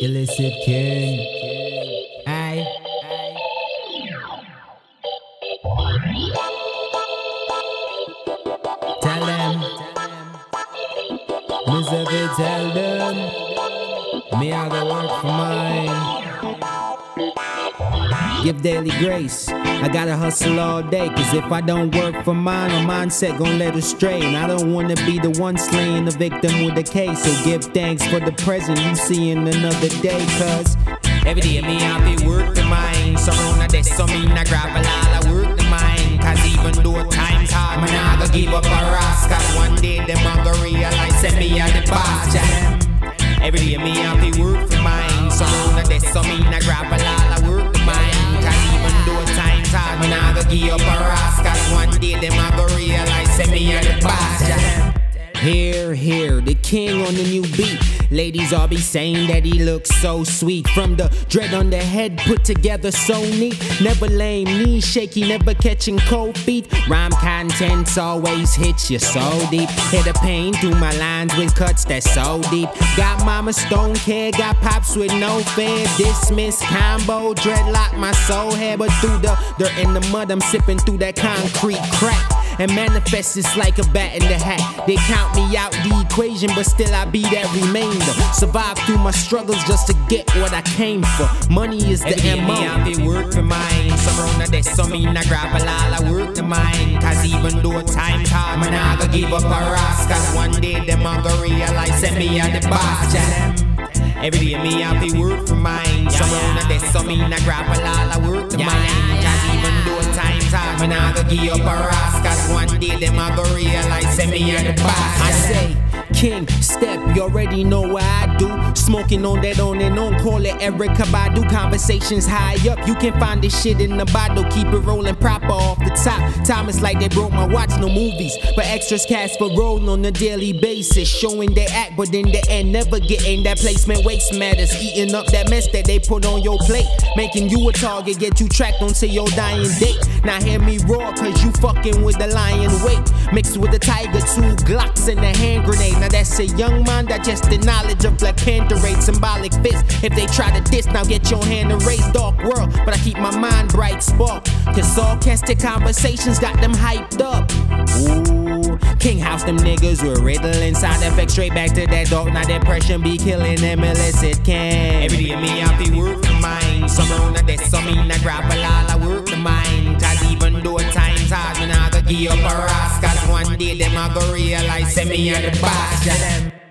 Illicit king. Aye. Tell them. Misery tell them. Me I go work for mine. Give daily grace. I gotta hustle all day. Cause if I don't work for mine, my mindset gon' let astray. And I don't wanna be the one slaying the victim with a case. So give thanks for the present you see in another day. Cause every day me I be work for mine. So on a desk, so me I grab a lot of work to mine. Cause even though times hard, man, I go give up a ras. Cause one day them a go realize that me are the boss. Yeah. Every day me I be work for mine. So on a desk, so me Here, here, the king on the new beat. Ladies all be saying that he looks so sweet. From the dread on the head put together so neat. Never lame, knee shaky, never catching cold feet. Rhyme contents always hits you so deep. Hit the pain through my lines with cuts that's so deep. Got mama stone care, got pops with no fear. Dismiss combo, dreadlock my soul hair. But through the dirt and the mud, I'm sipping through that concrete crack and manifest it's like a bat in the hat. They count me out the equation, but still I be that remainder. Survive through my struggles just to get what I came for. Money is the Every day MO. me I be work for mine. Some on the desk, so me I grab a lot of work to mine. Cause even though times hard, man, I go give up a ras. Cause one day them I go realize that me are the boss. Yeah. Every day me I be work for mine. Some on the desk, so me I grab a lot of work to mine. Cause even though times hard, man, I go give up a ras. One day them I go realize that me are the boss. I say, King, step, you already know what I do. Smoking on that on and on, call it Erykah Badu. Conversations high up, you can find this shit in the bottle. Keep it rolling proper off the top. Time is like they broke my watch, no movies. But extras cast for rolling on a daily basis. Showing they act, but in the end, never getting that placement. Waste matters, eating up that mess that they put on your plate. Making you a target, get you tracked onto your dying date. Now hear me roar, cause you fucking with the lion weight. Mixed with the tiger, two Glocks and a hand grenade. Now a young man digested knowledge of Black Panther raid, symbolic fist. If they try to diss, now get your hand erased. Dark world, but I keep my mind bright spark. Cause sarcastic conversations got them hyped up. Ooh, King House, them niggas with riddling side effects straight back to that dark. Now depression be killing them unless it can. Every day me I be work for mine. Some on the desk, so me I grab a lot of work that me on the. Yeah.